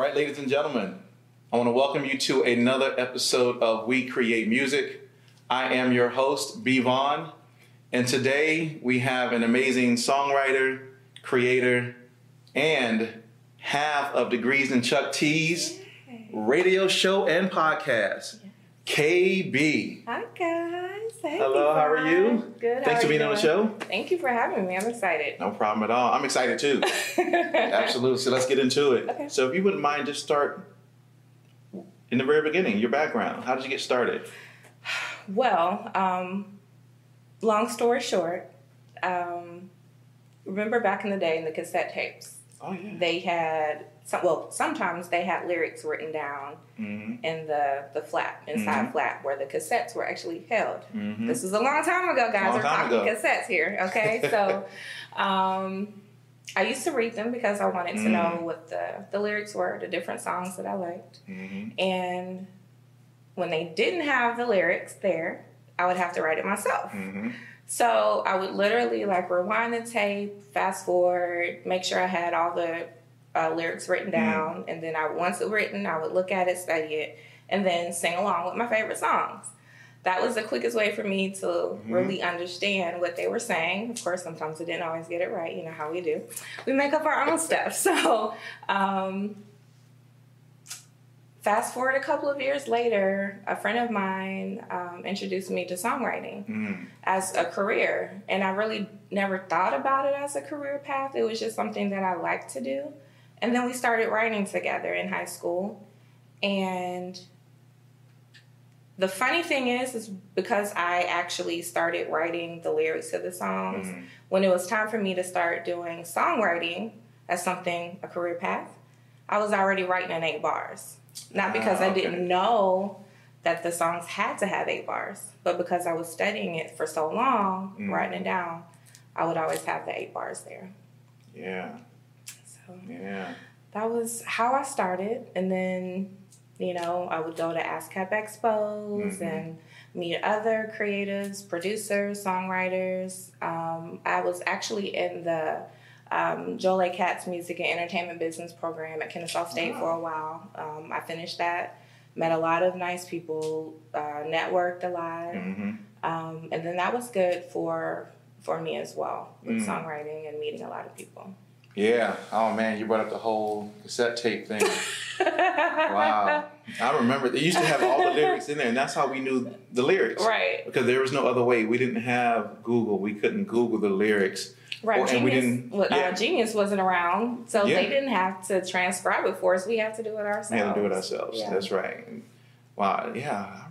right, ladies and gentlemen, I want to welcome you to another episode of We Create Music. I am your host, B. Vaughn, and today we have an amazing songwriter, creator, and half of Degrees and Chuck T's radio show and podcast, KB. Hi guys. Hey, Hello, how are you? Good. Thanks for being you on the show. Thank you for having me. I'm excited. No problem at all. I'm excited too. Absolutely. So let's get into it. Okay. So if you wouldn't mind, just start in the very beginning. Your background. How did you get started? Well, um, long story short, um, remember back in the day in the cassette tapes, Oh yeah. they had some, well, sometimes they had lyrics written down Mm-hmm. in the the flap inside Mhm. flap where the cassettes were actually held. Mm-hmm. This was a long time ago, guys. Long We're talking ago. cassettes here, okay? so, um, I used to read them because I wanted to know what the the lyrics were, the different songs that I liked. Mm-hmm. And when they didn't have the lyrics there, I would have to write it myself. Mm-hmm. So I would literally like rewind the tape, fast forward, make sure I had all the uh, lyrics written down, and then I once it written, I would look at it, study it, and then sing along with my favorite songs. That was the quickest way for me to Mhm. really understand what they were saying. Of course, sometimes I didn't always get it right. You know how we do. We make up our own stuff. So, um, fast forward a couple of years later, a friend of mine um, introduced me to songwriting Mm-hmm. as a career. And I really never thought about it as a career path. It was just something that I liked to do. And then we started writing together in high school. And the funny thing is, is because I actually started writing the lyrics to the songs, Mhm. when it was time for me to start doing songwriting as something, a career path, I was already writing in eight bars. Not because Ah, I didn't know that the songs had to have eight bars, but because I was studying it for so long, Mm. writing it down, I would always have the eight bars there. Yeah. So Yeah. that was how I started. And then, you know, I would go to ASCAP expos Mhm. and meet other creatives, producers, songwriters. Um, I was actually in the um, Joel A. Katz Music and Entertainment Business Program at Kennesaw State for a while. Um, I finished that, met a lot of nice people, uh, networked a lot. Mm-hmm. Um, and then that was good for for me as well with Mm. songwriting and meeting a lot of people. Yeah. Oh man, you brought up the whole cassette tape thing. wow. I remember they used to have all the lyrics in there, and that's how we knew the lyrics. Right, Because there was no other way. We didn't have Google. We couldn't Google the lyrics. right. Well, and we didn't- well, yeah. uh, Genius wasn't around, so Yeah. they didn't have to transcribe it for us. We had to do it ourselves. We had to do it ourselves. Yeah. That's right. Wow. Yeah.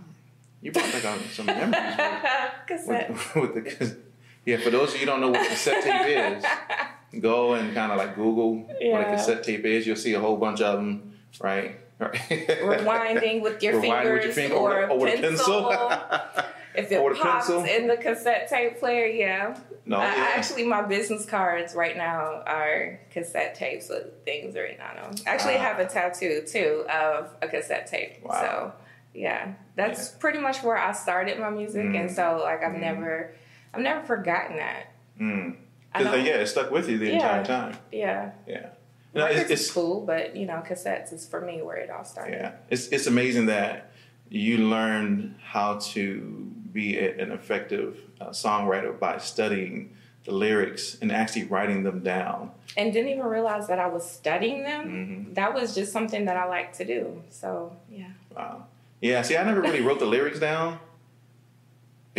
You brought back on some memories Cassette. with, with, with the. Yeah. For those of you who don't know what cassette tape is, go and kind of like Google what a cassette tape is. You'll see a whole bunch of them. Right. Rewinding with your Rewinding fingers with your finger or, or, or with a pencil. pencil. if it Or pops pencil. in the cassette tape player, yeah. no. Uh, yeah. Actually, my business cards right now are cassette tapes with things written on them. Actually, I have a tattoo too of a cassette tape. Wow. So, yeah, that's pretty much where I started my music, and Mm. so like I've Mm. never, I've never forgotten that. Mm. I 'Cause, uh, don't- yeah, it stuck with you the Yeah. entire time. Yeah, Yeah. Records it's, it's cool, but you know, cassettes is for me where it all started. yeah, it's it's amazing that you learned how to be an effective uh, songwriter by studying the lyrics and actually writing them down. And didn't even realize that I was studying them. hmm That was just something that I like to do. So yeah. Wow. Yeah. See, I never really wrote the lyrics down.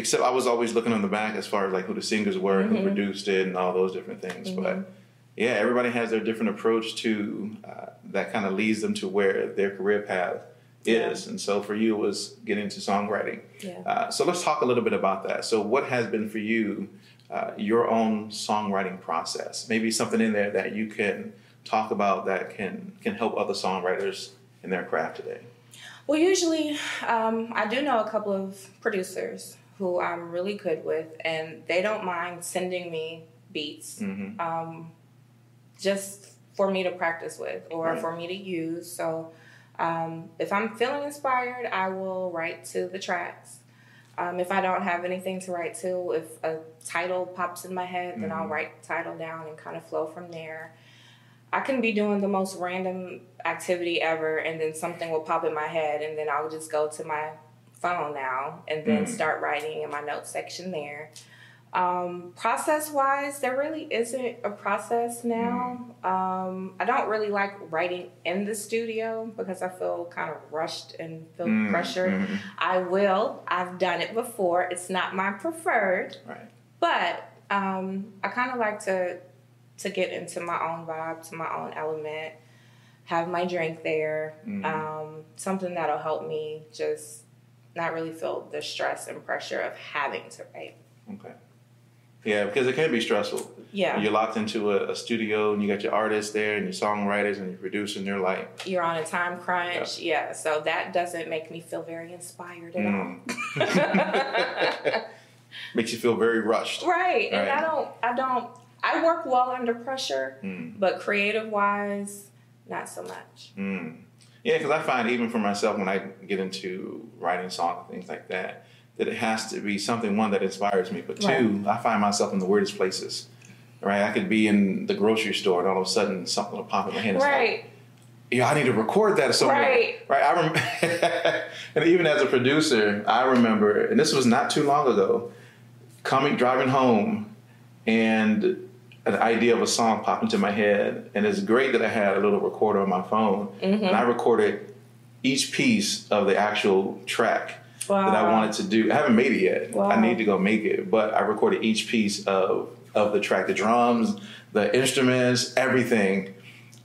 Except I was always looking on the back as far as like who the singers were, and who Mhm. produced it, and all those different things. But Mhm. yeah, everybody has their different approach to uh, that kind of leads them to where their career path is. And so for you, it was getting into songwriting. Yeah. Uh, so let's talk a little bit about that. So, what has been for you uh, your own songwriting process? Maybe something in there that you can talk about that can can help other songwriters in their craft today. Well, usually um, I do know a couple of producers who I'm really good with, and they don't mind sending me beats Mm-hmm. um, just for me to practice with or Right. for me to use. So um, if I'm feeling inspired, I will write to the tracks. Um, if I don't have anything to write to, if a title pops in my head, then I'll Mhm. write the title down and kind of flow from there. I can be doing the most random activity ever, and then something will pop in my head, and then I'll just go to my phone now and then mm. start writing in my notes section there. Um, process wise, there really isn't a process now. Mm. Um, I don't really like writing in the studio because I feel kind of rushed and feel mm. pressured. Mm-hmm. I will, I've done it before. It's not my preferred, right. but um, I kind of like to to get into my own vibe, to my own element, have my drink there, mm-hmm. um, something that'll help me just not really feel the stress and pressure of having to write. Okay. Yeah, because it can be stressful. Yeah. You're locked into a, a, studio and you got your artists there and your songwriters and your producers and they're like You're on a time crunch. Yeah. yeah. So that doesn't make me feel very inspired at mm. all. Makes you feel very rushed. Right. right. And I don't I don't I work well under pressure, mm. but creative wise, not so much. Mm. Yeah, because I find even for myself when I get into writing songs and things like that, that it has to be something one that inspires me, but two, right. I find myself in the weirdest places. Right, I could be in the grocery store and all of a sudden something will pop in my hand. Right. Like, yeah, I need to record that somewhere. Right. Right. I remember, and even as a producer, I remember, and this was not too long ago, coming driving home, and an idea of a song popped into my head, and it's great that I had a little recorder on my phone, mm-hmm. and I recorded each piece of the actual track wow. that I wanted to do. I haven't made it yet. Wow. I need to go make it, but I recorded each piece of of the track, the drums, the instruments, everything,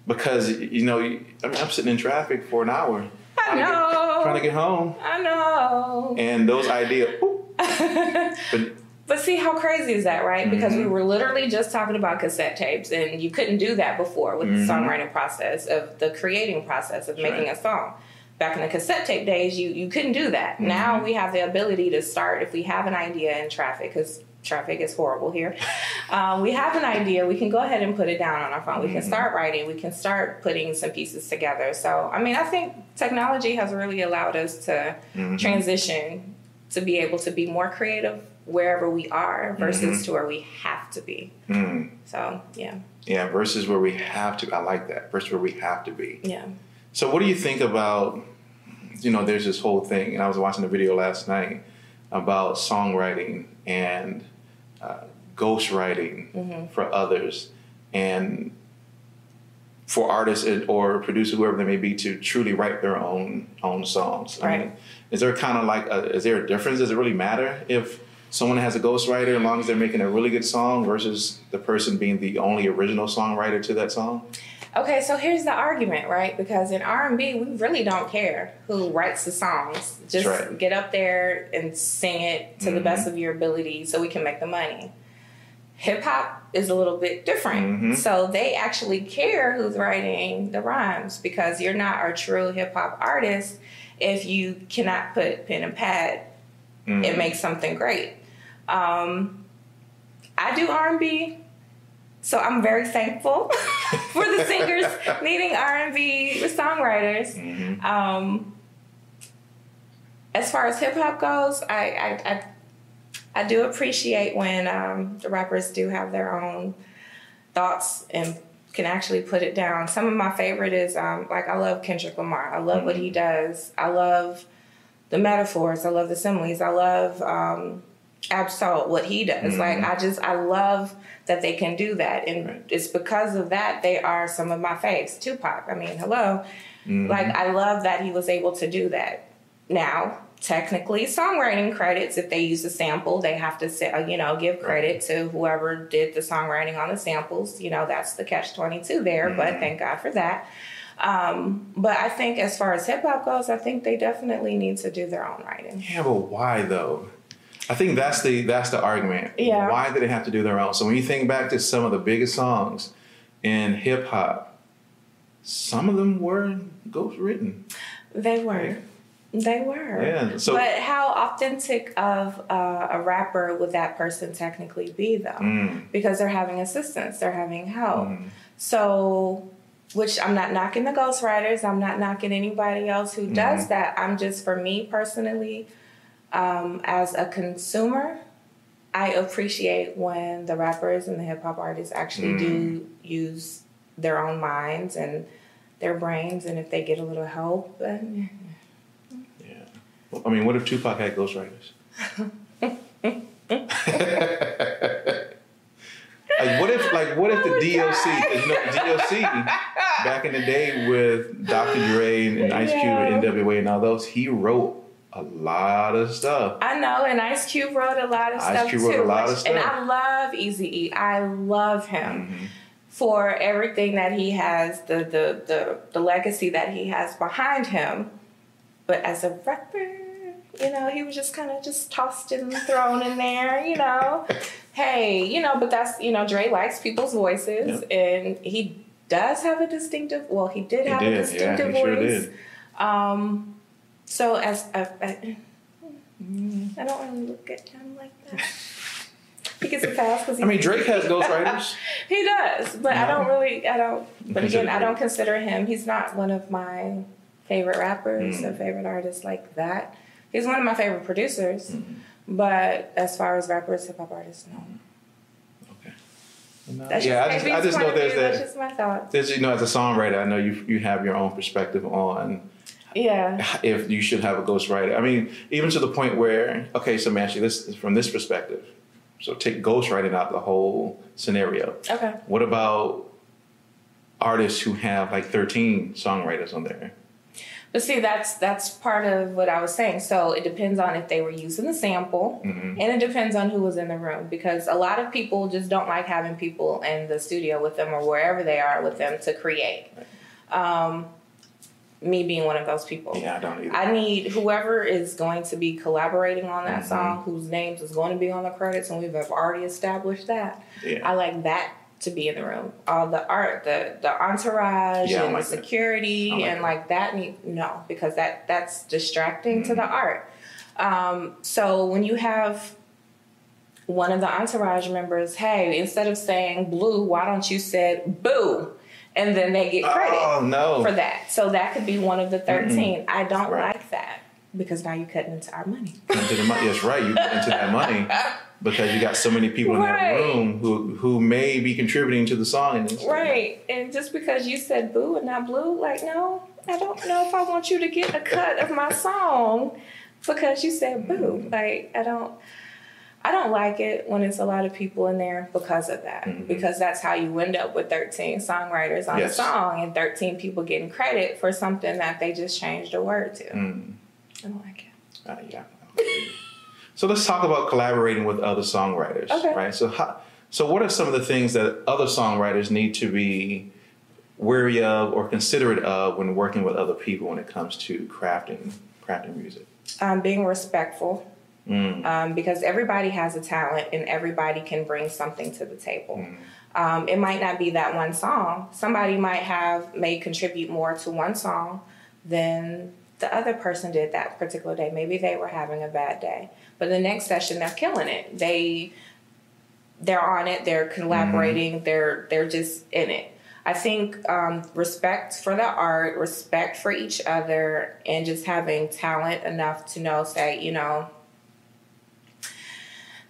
because you know I mean, I'm sitting in traffic for an hour. I know. To get, trying to get home. I know. And those ideas. but but see how crazy is that, right? Because mm-hmm. we were literally just talking about cassette tapes, and you couldn't do that before with mm-hmm. the songwriting process of the creating process of making right. a song. Back in the cassette tape days, you you couldn't do that. Mm-hmm. Now we have the ability to start if we have an idea in traffic because traffic is horrible here. Um, we have an idea, we can go ahead and put it down on our phone. We can mm-hmm. start writing, we can start putting some pieces together. So, I mean, I think technology has really allowed us to mm-hmm. transition to be able to be more creative wherever we are versus mm-hmm. to where we have to be. Mm. So, yeah. Yeah, versus where we have to. I like that. Versus where we have to be. Yeah. So, what do you think about, you know, there's this whole thing, and I was watching a video last night about songwriting and uh, ghostwriting mm-hmm. for others and for artists or producers, whoever they may be, to truly write their own own songs. Right. I mean, is there kind of like a, is there a difference? Does it really matter if someone has a ghostwriter as long as they're making a really good song versus the person being the only original songwriter to that song? Okay, so here's the argument, right? Because in R&B, we really don't care who writes the songs. Just right. get up there and sing it to mm-hmm. the best of your ability so we can make the money. Hip hop is a little bit different. Mm-hmm. So they actually care who's writing the rhymes because you're not a true hip hop artist if you cannot put pen and pad mm-hmm. and make something great. Um, I do R&B, so I'm very thankful for the singers needing R&B songwriters. Mm-hmm. Um, as far as hip hop goes, I, I, I I do appreciate when um, the rappers do have their own thoughts and can actually put it down. Some of my favorite is um, like I love Kendrick Lamar. I love mm-hmm. what he mm-hmm. does. I love the metaphors. I love the similes. I love um, Ab-Soul, what he does. Mm-hmm. Like I just I love that they can do that, and right. it's because of that they are some of my faves. Tupac. I mean, hello. Mm-hmm. Like I love that he was able to do that. Now, technically, songwriting credits. If they use a sample, they have to say, you know, give credit to whoever did the songwriting on the samples. You know, that's the catch twenty two there. Mm-hmm. But thank God for that. Um, but I think as far as hip hop goes, I think they definitely need to do their own writing. Yeah, but why though? I think that's the that's the argument. Yeah. Why did they have to do their own? So when you think back to some of the biggest songs in hip hop, some of them were ghost written. They were. They were. Yeah. So, but how authentic of uh, a rapper would that person technically be, though? Mm. Because they're having assistance, they're having help. Mm. So which I'm not knocking the ghostwriters, I'm not knocking anybody else who does mm-hmm. that. I'm just, for me personally, um, as a consumer, I appreciate when the rappers and the hip hop artists actually mm. do use their own minds and their brains, and if they get a little help, then Yeah. Well, I mean, what if Tupac had ghostwriters? like what if like what if the Oh, DOC God. 'cause, you know DOC back in the day with Dr. Dre and, and Ice Cube and NWA and all those he wrote a lot of stuff. I know, and Ice Cube wrote a lot of Ice stuff Cube too. wrote a lot of stuff. And I love Easy E. I love him Mhm. for everything that he has, the, the the the legacy that he has behind him. But as a rapper, you know, he was just kind of just tossed and thrown in there, you know. hey, you know, but that's you know, Dre likes people's voices, and he does have a distinctive. Well, he did He have did, a yeah, distinctive he voice. sure. Um, so as I don't really look at him like that. because He gets a pass because I mean Drake has ghostwriters. he does, but I don't really. I don't. But Consider again, I don't consider him. He's not one of my favorite rappers Mm. or favorite artists like that. He's one of my favorite producers, Mm-hmm. but as far as rappers, hip hop artists, no. Okay. No, yeah, I just, I just know there's view, That's that. just my thoughts. There's, you know, as a songwriter, I know you you have your own perspective on Yeah. if you should have a ghostwriter. I mean, even to the point where, okay, so Manchi, this from this perspective. So take ghostwriting out the whole scenario. Okay. What about artists who have like 13 songwriters on there? But see, that's that's part of what I was saying. So it depends on if they were using the sample, Mhm. and it depends on who was in the room. Because a lot of people just don't like having people in the studio with them or wherever they are with them to create. Um, me being one of those people. Yeah, I don't either. I need whoever is going to be collaborating on that Mhm. song, whose names is going to be on the credits, and we've already established that. yeah. I like that to be in the room. All the art, the the entourage, Yeah, and like the security, like and like that. Need no because that that's distracting to the Mm-hmm. art. Um, so when you have one of the entourage members, hey, instead of saying blue, why don't you said boo, and then they get credit Oh no! for that. So that could be one of the 13 I don't Right. like that because now you're cutting into our money. into the money. Yes, right. You get into that money because you got so many people in that room who who may be contributing to the song. Right. And just because you said boo and not blue, like, no, I don't know if I want you to get a cut of my song because you said boo. Like, I don't. I don't like it when it's a lot of people in there because of that. Mhm. Because that's how you end up with 13 songwriters on Yes. a song and 13 people getting credit for something that they just changed a word to. Mm, I don't like it. uh, yeah. so let's talk about collaborating with other songwriters. Okay. Right. So how, so what are some of the things that other songwriters need to be wary of or considerate of when working with other people when it comes to crafting crafting music? Um, being respectful. Mm, um, because everybody has a talent and everybody can bring something to the table. mm, Um, it might not be that one song. Somebody might have may contribute more to one song than the other person did that particular day. Maybe they were having a bad day, but the next session they're killing it. They they're on it. They're collaborating. They're they're just in it. I think um, respect for the art, respect for each other, and just having talent enough to know, say, you know,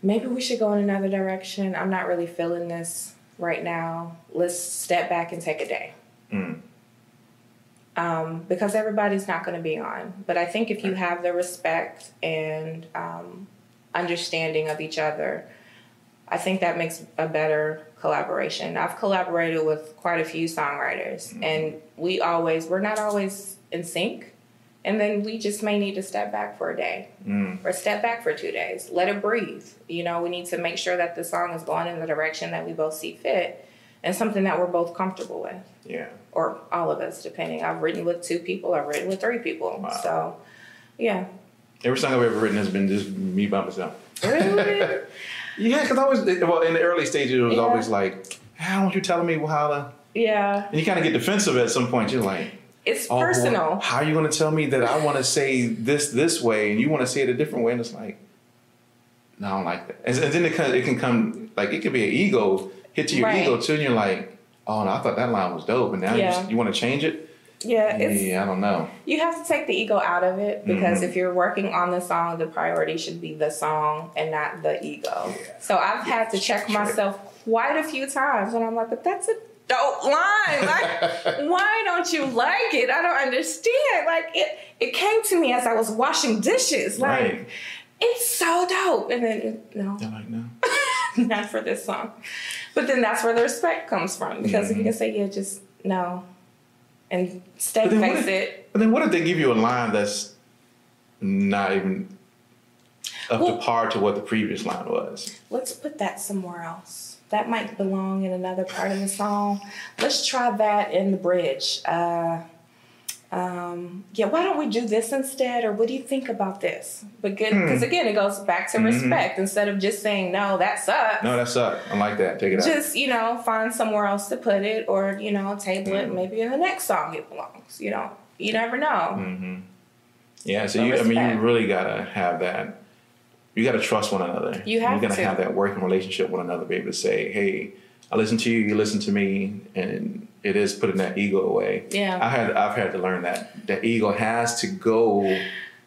maybe we should go in another direction. I'm not really feeling this right now. Let's step back and take a day. mm. Um, because everybody's not going to be on. But I think if you have the respect and um, understanding of each other, I think that makes a better collaboration. I've collaborated with quite a few songwriters, and we always, we're not always in sync. And then we just may need to step back for a day Mm. or step back for two days. Let it breathe. You know, we need to make sure that the song is going in the direction that we both see fit and something that we're both comfortable with, Yeah. or all of us, depending. I've written with two people, I've written with three people. Wow. So, yeah. Every song I've ever written has been just me by myself. Really? Yeah, because I was well in the early stages. It was Yeah. always like, "How want you telling me how to?" yeah. And you kind of get defensive at some point. You're like, It's "Oh, personal. how are you going to tell me that I want to say this this way and you want to say it a different way?" And it's like, "No, I don't like that." And, and then it can, it can come like it could be an ego hit to your Right. ego too, and you're like, "Oh, no, I thought that line was dope, and now you, just, you want to change it." Yeah, it's yeah, I don't know. you have to take the ego out of it because Mhm. if you're working on the song, the priority should be the song and not the ego. Yeah. So I've had to check myself quite a few times, and I'm like, but that's a dope line. Like, why don't you like it? I don't understand. Like it it came to me as I was washing dishes. Like Right. it's so dope. And then no, They're like, no. not for this song. But then that's where the respect comes from. Because Mm-hmm. if you can say, yeah, just no. And stay face if- it. But then what if they give you a line that's not even up Well- to par to what the previous line was? Let's put that somewhere else. That might belong in another part of the song. Let's try that in the bridge. Uh, um, yeah, why don't we do this instead? Or what do you think about this? Good, Hmm. because again, it goes back Mm-hmm. to respect. Instead of just saying no, that sucks. No, that sucked. I like that. Take it out. just you know, find somewhere else to put it, or you know, table Hmm. it. Maybe in the next song it belongs. You know, you never know. hmm Yeah, so So you, I mean, you really gotta have that. You gotta trust one another. You have You're gonna to. have that working relationship with one another. Be able to say, "Hey, I listen to you. You listen to me," and it is putting that ego away. Yeah. I had I've had to learn that that ego has to go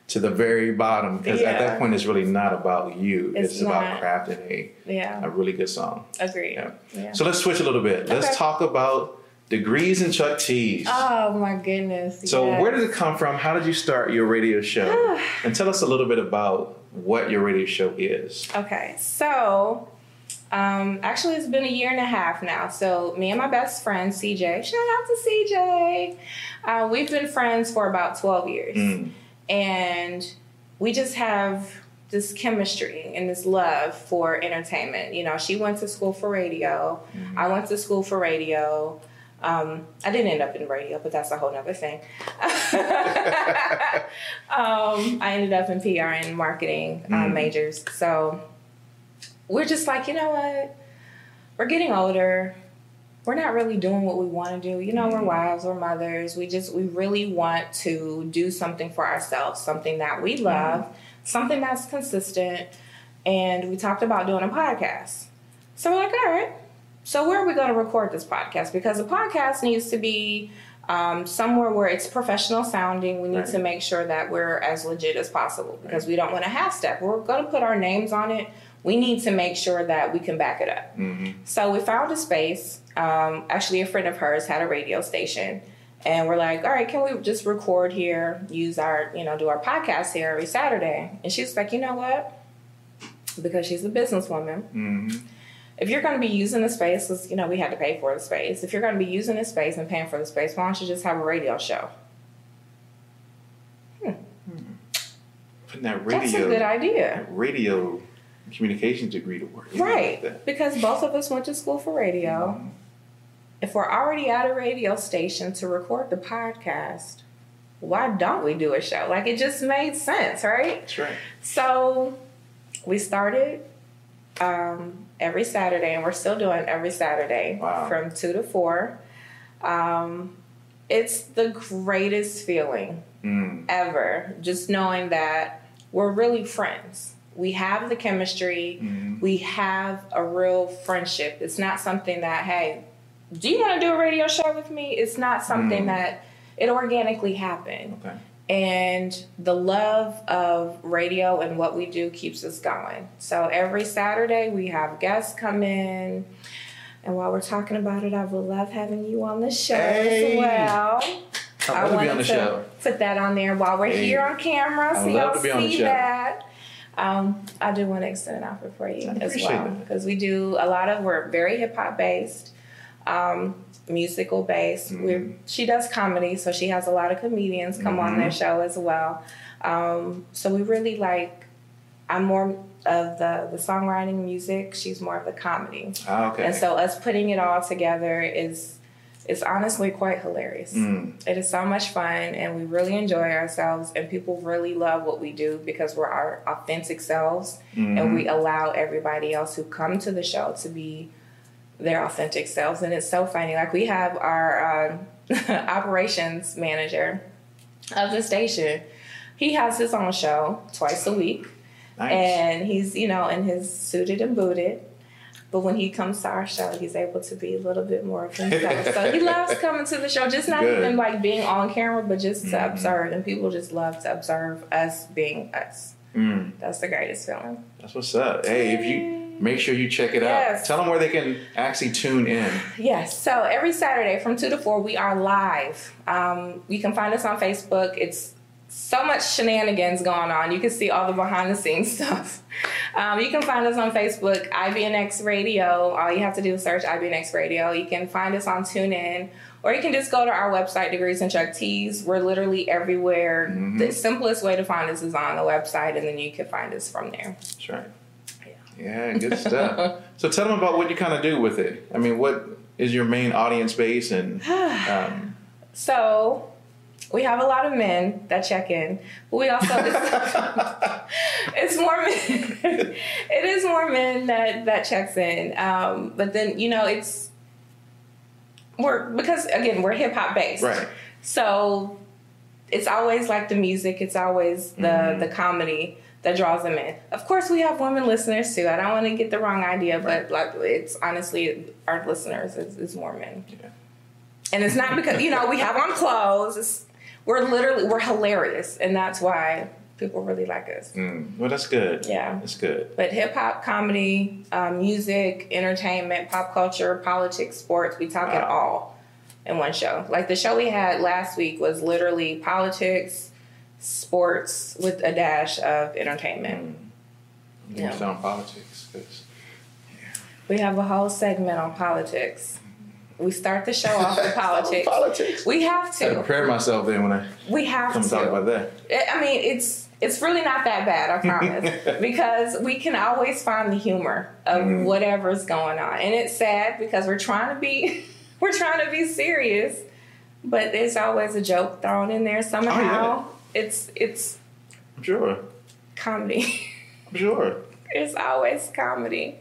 to the very bottom because at that point it's really not about you. It's, It's about crafting a Yeah, a really good song. agreed. Yeah. Yeah. So let's switch a little bit. Let's talk about degrees and Chuck T's. Oh my goodness. So yes. where did it come from? How did you start your radio show? and tell us a little bit about what your radio show is. Okay, so um, actually, it's been a year and a half now. So me and my best friend CJ, shout out to CJ. Uh, we've been friends for about twelve years, Mm. and we just have this chemistry and this love for entertainment. You know, she went to school for radio. I went to school for radio. Um, I didn't end up in radio, but that's a whole nother thing. um, I ended up in PR and marketing uh, Mm. majors. So we're just like, you know what? We're getting older. We're not really doing what we want to do. You know, we're Mhm. wives, we're mothers. We just, we really want to do something for ourselves, something that we love, something that's consistent. And we talked about doing a podcast. So we're like, all right. So where are we going to record this podcast? Because the podcast needs to be um, somewhere where it's professional sounding. We need Right. to make sure that we're as legit as possible because we don't want to half step. We're going to put our names on it. We need to make sure that we can back it up. hmm So we found a space. Um, actually, a friend of hers had a radio station. And we're like, all right, can we just record here, use our, you know, do our podcast here every Saturday? And she's like, you know what? Because she's a businesswoman, hmm if you're going to be using the space, 'cause, you know, we had to pay for the space. If you're going to be using the space and paying for the space, why don't you just have a radio show? Putting that radio, That's a good idea. radio communications degree to work. Know, like Right. Because both of us went to school for radio. If we're already at a radio station to record the podcast, why don't we do a show? Like it just made sense, right? That's right. So we started um, every Saturday, and we're still doing every Saturday Wow. from two to four. Um, it's the greatest feeling Mm. ever, just knowing that we're really friends. We have the chemistry. Mhm. We have a real friendship. It's not something that, hey, do you want to do a radio show with me? It's not something Mm. that it organically happened. Okay. And the love of radio and what we do keeps us going. So every Saturday we have guests come in. And while we're talking about it, I would love having you on the show Hey. as well. To be on the show. put that on there while we're Hey. here on camera, I so y'all to be on the see show. that. Um, I do want to extend an offer for you I as well because we do a lot of we're very hip hop based, um, musical based. Mhm. We're she does comedy, so she has a lot of comedians come on Mhm. their show as well. Um, so we really like. I'm more of the the songwriting music. She's more of the comedy. Ah, okay. And so us putting it all together is is honestly quite hilarious. Mm. It is so much fun and we really enjoy ourselves and people really love what we do because we're our authentic selves and Mhm. we allow everybody else who come to the show to be their authentic selves and it's so funny like we have our um, operations manager of the station he has his own show twice a week nice. and he's you know in his suited and booted but when he comes to our show he's able to be a little bit more of himself so he loves coming to the show just not Good. even like being on camera but just to Mhm. observe and people just love to observe us being us Mm. that's the greatest feeling That's what's up. Hey, if you Make sure you check it Yes. out. Tell them where they can actually tune in. Yes. So every Saturday from 2 to 4, we are live. Um, you can find us on Facebook. It's so much shenanigans going on. You can see all the behind the scenes stuff. Um, you can find us on Facebook, IBNX Radio. All you have to do is search IBNX Radio. You can find us on TuneIn, or you can just go to our website, Degrees and Chuck T's. We're literally everywhere. The simplest way to find us is on the website, and then you can find us from there. That's right. Yeah, good stuff. so tell them about what you kind of do with it. I mean, what is your main audience base and um, So we have a lot of men that check in, but we also it's, more men. it is more men that that checks in. Um, but then you know it's we're because again we're hip hop based, right? So it's always like the music. It's always the Mhm. the comedy that draws them in. Of course, we have women listeners too. I don't want to get the wrong idea, but like it's honestly our listeners is, is more men. Yeah. And it's not because you know we have on clothes. It's, we're literally we're hilarious, and that's why people really like us. Mm, well, that's good. Yeah. that's good. But hip hop, comedy, um, music, entertainment, pop culture, politics, sports, we talk it all in one show. Like the show we had last week was literally politics, sports with a dash of entertainment. You Yeah. sound politics 'cause- We have a whole segment on politics. We start the show off with politics. politics. We have I to. prepare myself then when I We have come to. talk about that. I mean, it's it's really not that bad, I promise, because we can always find the humor of Mhm. whatever's going on, and it's sad because we're trying to be we're trying to be serious, but there's always a joke thrown in there somehow. It's it's I'm sure. comedy. I'm sure. it's always comedy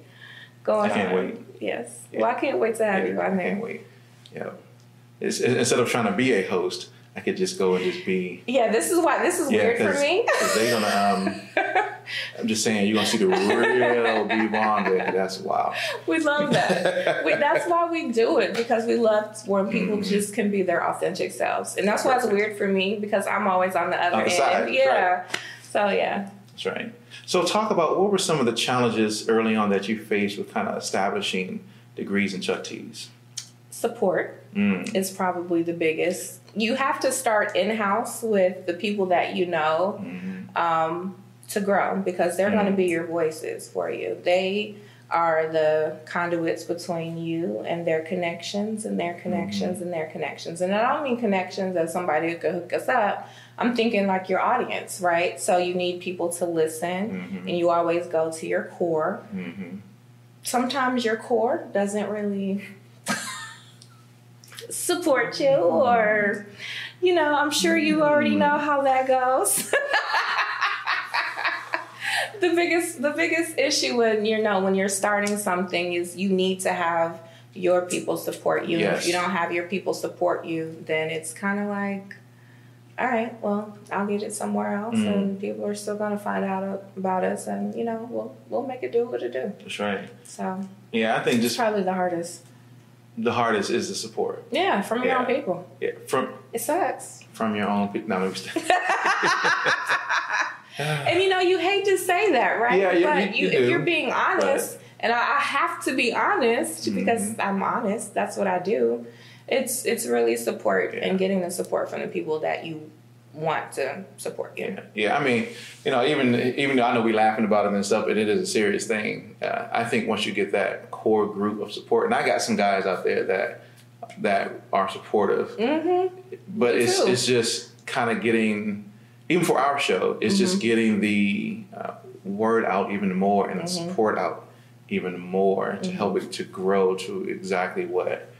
going I can't on. wait. Yes. Yeah. Well, I can't wait to have you I can't wait. Yeah. It's, instead of trying to be a host, I could just go and just be. Yeah, this is why this is Yeah, weird for me. they're gonna. Um, I'm just saying, you're gonna see the real B Vaughn. That's wow. We love that. we, that's why we do it because we love when people Mhm. just can be their authentic selves, and that's why it's weird for me because I'm always on the other On the end. side, yeah. So yeah. That's right. So, talk about what were some of the challenges early on that you faced with kind of establishing degrees in Chuck T's? Support Mm. is probably the biggest. You have to start in house with the people that you know Mhm. um, to grow because they're going to be your voices for you. They are the conduits between you and their connections and their connections and their connections. And I don't mean connections as somebody who could hook us up. I'm thinking like your audience, right? So you need people to listen Mhm. and you always go to your core. Mhm. Sometimes your core doesn't really support you or you know, I'm sure you already know how that goes. the biggest the biggest issue when you know when you're starting something is you need to have your people support you. Yes. If you don't have your people support you, then it's kind of like all right, well, I'll get it somewhere else, Mhm. and people are still gonna find out about us, and you know, we'll we'll make it do what it do. That's right. So Yeah, I think just probably the hardest. the hardest is the support. Yeah, from your Yeah. own people. Yeah, from It sucks. from your own people. No, let me stop. And you know, you hate to say that, right? Yeah, you- but you- you, you if you're being honest, and I, I have to be honest Mm-hmm. because I'm honest. That's what I do. It's it's really support Yeah. and getting the support from the people that you want to support you. Yeah, yeah. I mean, you know, even even though I know we laughing about it and stuff, but it is a serious thing. Uh, I think once you get that core group of support, and I got some guys out there that that are supportive, Mm-hmm. but Me it's too. it's just kind of getting even for our show, it's Mm-hmm. just getting the uh, word out even more and the Mm-hmm. support out even more to help it to grow to exactly what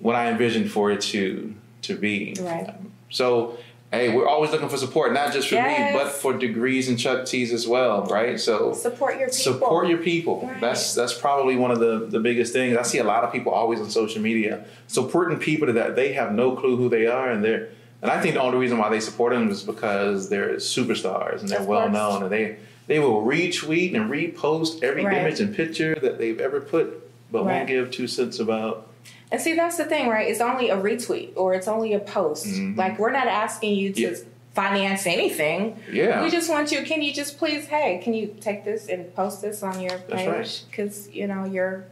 what I envisioned for it to to be. Right. So, hey, we're always looking for support, not just for Yes. me, but for degrees and Chuck T's as well, right? So, Support your people. support your people. Right. That's that's probably one of the the biggest things. I see a lot of people always on social media supporting people that they have no clue who they are, and they're and I think the only reason why they support them is because they're superstars and they're Of well course. known, and they they will retweet and repost every Right. image and picture that they've ever put, but Right. won't give two cents about. And see, that's the thing, right? It's only a retweet or it's only a post. Mhm. Like we're not asking you to Yeah. finance anything. Yeah. We just want you. Can you just please, hey, can you take this and post this on your page? right. Because you know your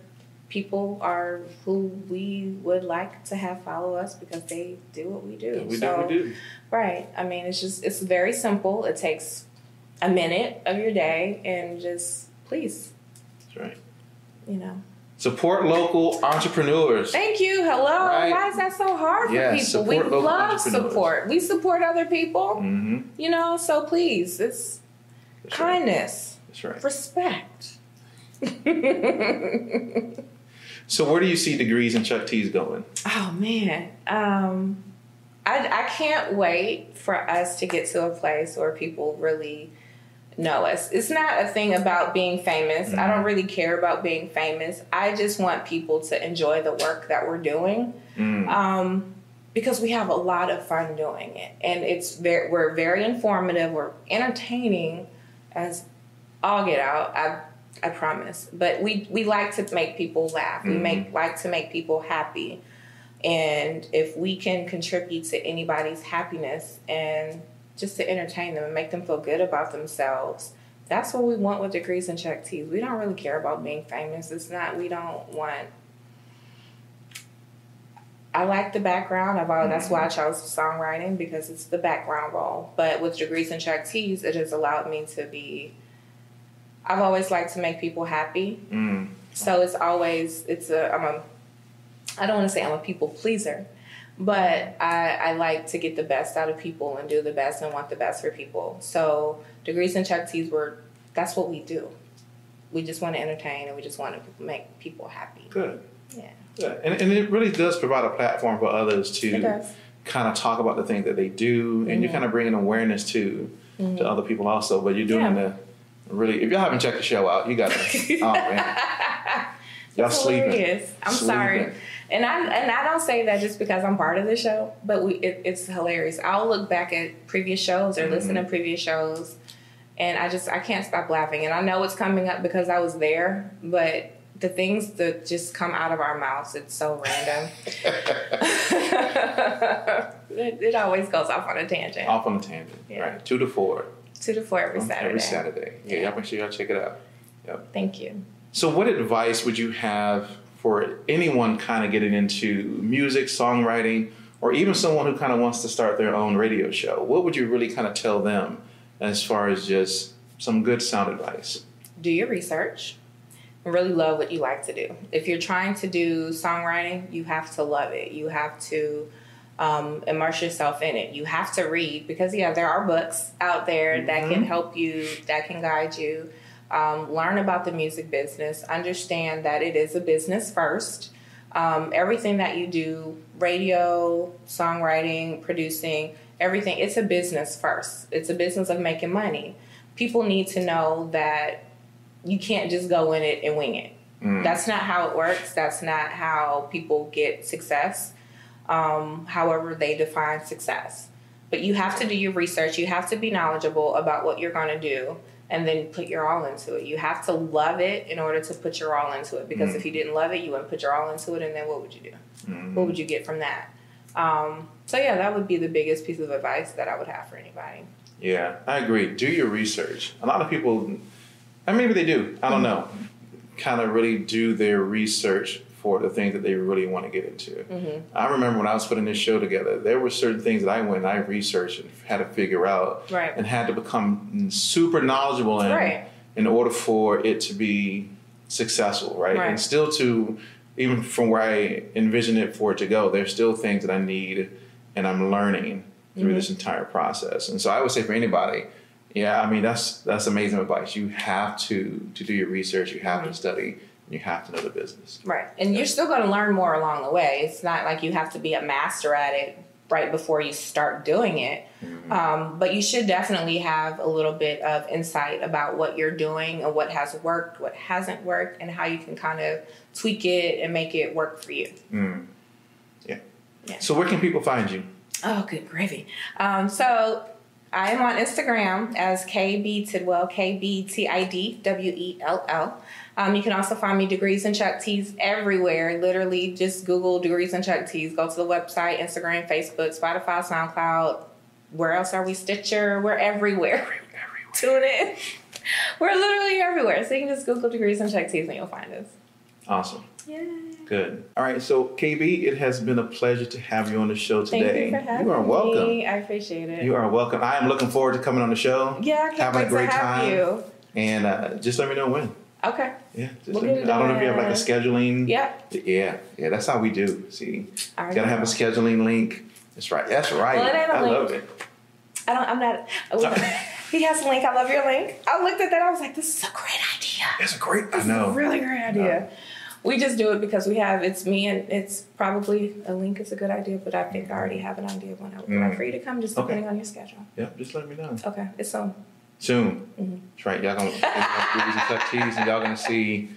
people are who we would like to have follow us because they do what we do. we so, do. We do. Right. I mean, it's just it's very simple. It takes a minute of your day, and just please, That's right. you know. Support local entrepreneurs. Thank you. Hello. Right. Why is that so hard for Yes, people? We love support. We support other people. Mm-hmm. You know, so please, it's That's right. kindness, That's right. respect. So where do you see degrees and Chuck T's going? Oh man, um, I I can't wait for us to get to a place where people really know us. It's not a thing about being famous. I don't really care about being famous. I just want people to enjoy the work that we're doing. Mm. Um, because we have a lot of fun doing it, and it's very we're very informative. We're entertaining as all get out. I I promise. But we we like to make people laugh. We mm-hmm. make like to make people happy, and if we can contribute to anybody's happiness and just to entertain them and make them feel good about themselves. That's what we want with degrees and Chuck T's. We don't really care about being famous. It's not. We don't want I like the background. I've always, that's why I mm-hmm. chose songwriting because it's the background role. But with degrees and Chuck T's, it has allowed me to be. I've always liked to make people happy, Mm. so it's always it's a I'm a. I don't want to say I'm a people pleaser, but I I like to get the best out of people and do the best and want the best for people. So degrees and Chuck T's were that's what we do. We just want to entertain and we just want to make people happy. Good. Yeah, Good. And, and it really does provide a platform for others to kind of talk about the things that they do, and you're Mhm. kind of bringing awareness to to other people also. But you're doing Yeah. the really. If y'all haven't checked the show out, you gotta. oh man, y'all sleeping. hilarious. I'm Sleeping. sorry, and I and I don't say that just because I'm part of the show, but we it, it's hilarious. I'll look back at previous shows or listen Mm-hmm. to previous shows, and I just I can't stop laughing. And I know it's coming up because I was there, but the things that just come out of our mouths, it's so random. it, it always goes off on a tangent. Off on a tangent. Yeah. Right. Two to four. Two to four every um, on Saturday. Every Saturday. Yeah, Yeah. y'all make sure y'all check it out. Yep. Thank you. So, what advice would you have for anyone kind of getting into music, songwriting, or even someone who kind of wants to start their own radio show? What would you really kind of tell them as far as just some good sound advice? do your research really love what you like to do. If you're trying to do songwriting, you have to love it. You have to um, immerse yourself in it. You have to read because, yeah, there are books out there that can help you, that can guide you. Um, learn about the music business. Understand that it is a business first. Um, everything that you do, radio, songwriting, producing, everything, it's a business first. It's a business of making money. People need to know that you can't just go in it and wing it. That's not how it works. That's not how people get success. Um, however, they define success. But you have to do your research. You have to be knowledgeable about what you're going to do and then put your all into it. You have to love it in order to put your all into it. Because if you didn't love it, you wouldn't put your all into it. And then what would you do? What would you get from that? Um, so, yeah, that would be the biggest piece of advice that I would have for anybody. Yeah, I agree. Do your research. A lot of people, and maybe they do, I don't know, kind of really do their research for the things that they really want to get into. Mm-hmm. I remember when I was putting this show together, there were certain things that I went and I researched and had to figure out Right. and had to become super knowledgeable in Right. in order for it to be successful, right? Right. And still to, even from where I envision it for it to go, there's still things that I need and I'm learning through Mm-hmm. this entire process. And so I would say for anybody, yeah, I mean that's that's amazing advice. You have to to do your research, you have to study, you have to know the business. Right. And you're still going to learn more along the way. It's not like you have to be a master at it right before you start doing it. Um, but you should definitely have a little bit of insight about what you're doing and what has worked, what hasn't worked, and how you can kind of tweak it and make it work for you. Yeah. So where can people find you? Oh, good gravy. Um, so I am on Instagram as KB Tidwell, K B T I D W E L L. Um, you can also find me Degrees and Chuck T's everywhere. Literally, just Google Degrees and Chuck T's. Go to the website, Instagram, Facebook, Spotify, SoundCloud, where else are we? Stitcher. We're everywhere. Tune in. We're literally everywhere. So you can just Google degrees and Chuck T's and you'll find us. Awesome. Yay. Good. All right. So KB, it has been a pleasure to have you on the show today. Thank you for having are welcome. me. I appreciate it. You are welcome. I am looking forward to coming on the show. yeah, I can't having a wait great to have time. you. And uh, just let me know when. Okay. Yeah. Just We'll let me know. I don't know if you have like a scheduling. Yep. Yeah. Yeah. That's how we do. See, right. gotta have a scheduling link. That's right. That's right. Well, it ain't a I link. love it. I don't. I'm not. he has a link. I love your link. I looked at that. I was like, this is a great idea. That's a great. I This is a know. really great idea. We just do it because we have it's me and it's probably a link is a good idea, but I think I already have an idea of when I would Mm. like for you to come, just Okay. depending on your schedule. Yep. Just let me know. Okay, it's so Soon. Mhm. That's right. Y'all gonna y'all gonna and Chuck T's, and y'all gonna see.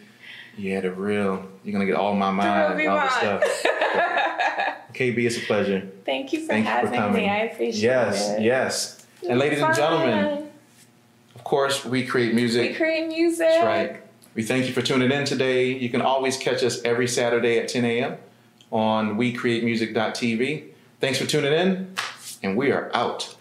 Yeah, the real. You're gonna get all my mind and all the stuff. KB, it's a pleasure. Thank you for Thank you for having coming. me. I appreciate Yes, it. yes. yes. And ladies and gentlemen, of course, we create music. we create music. That's right. We thank you for tuning in today. You can always catch us every Saturday at 10 a.m. on WeCreateMusic.tv. Thanks for tuning in, and we are out.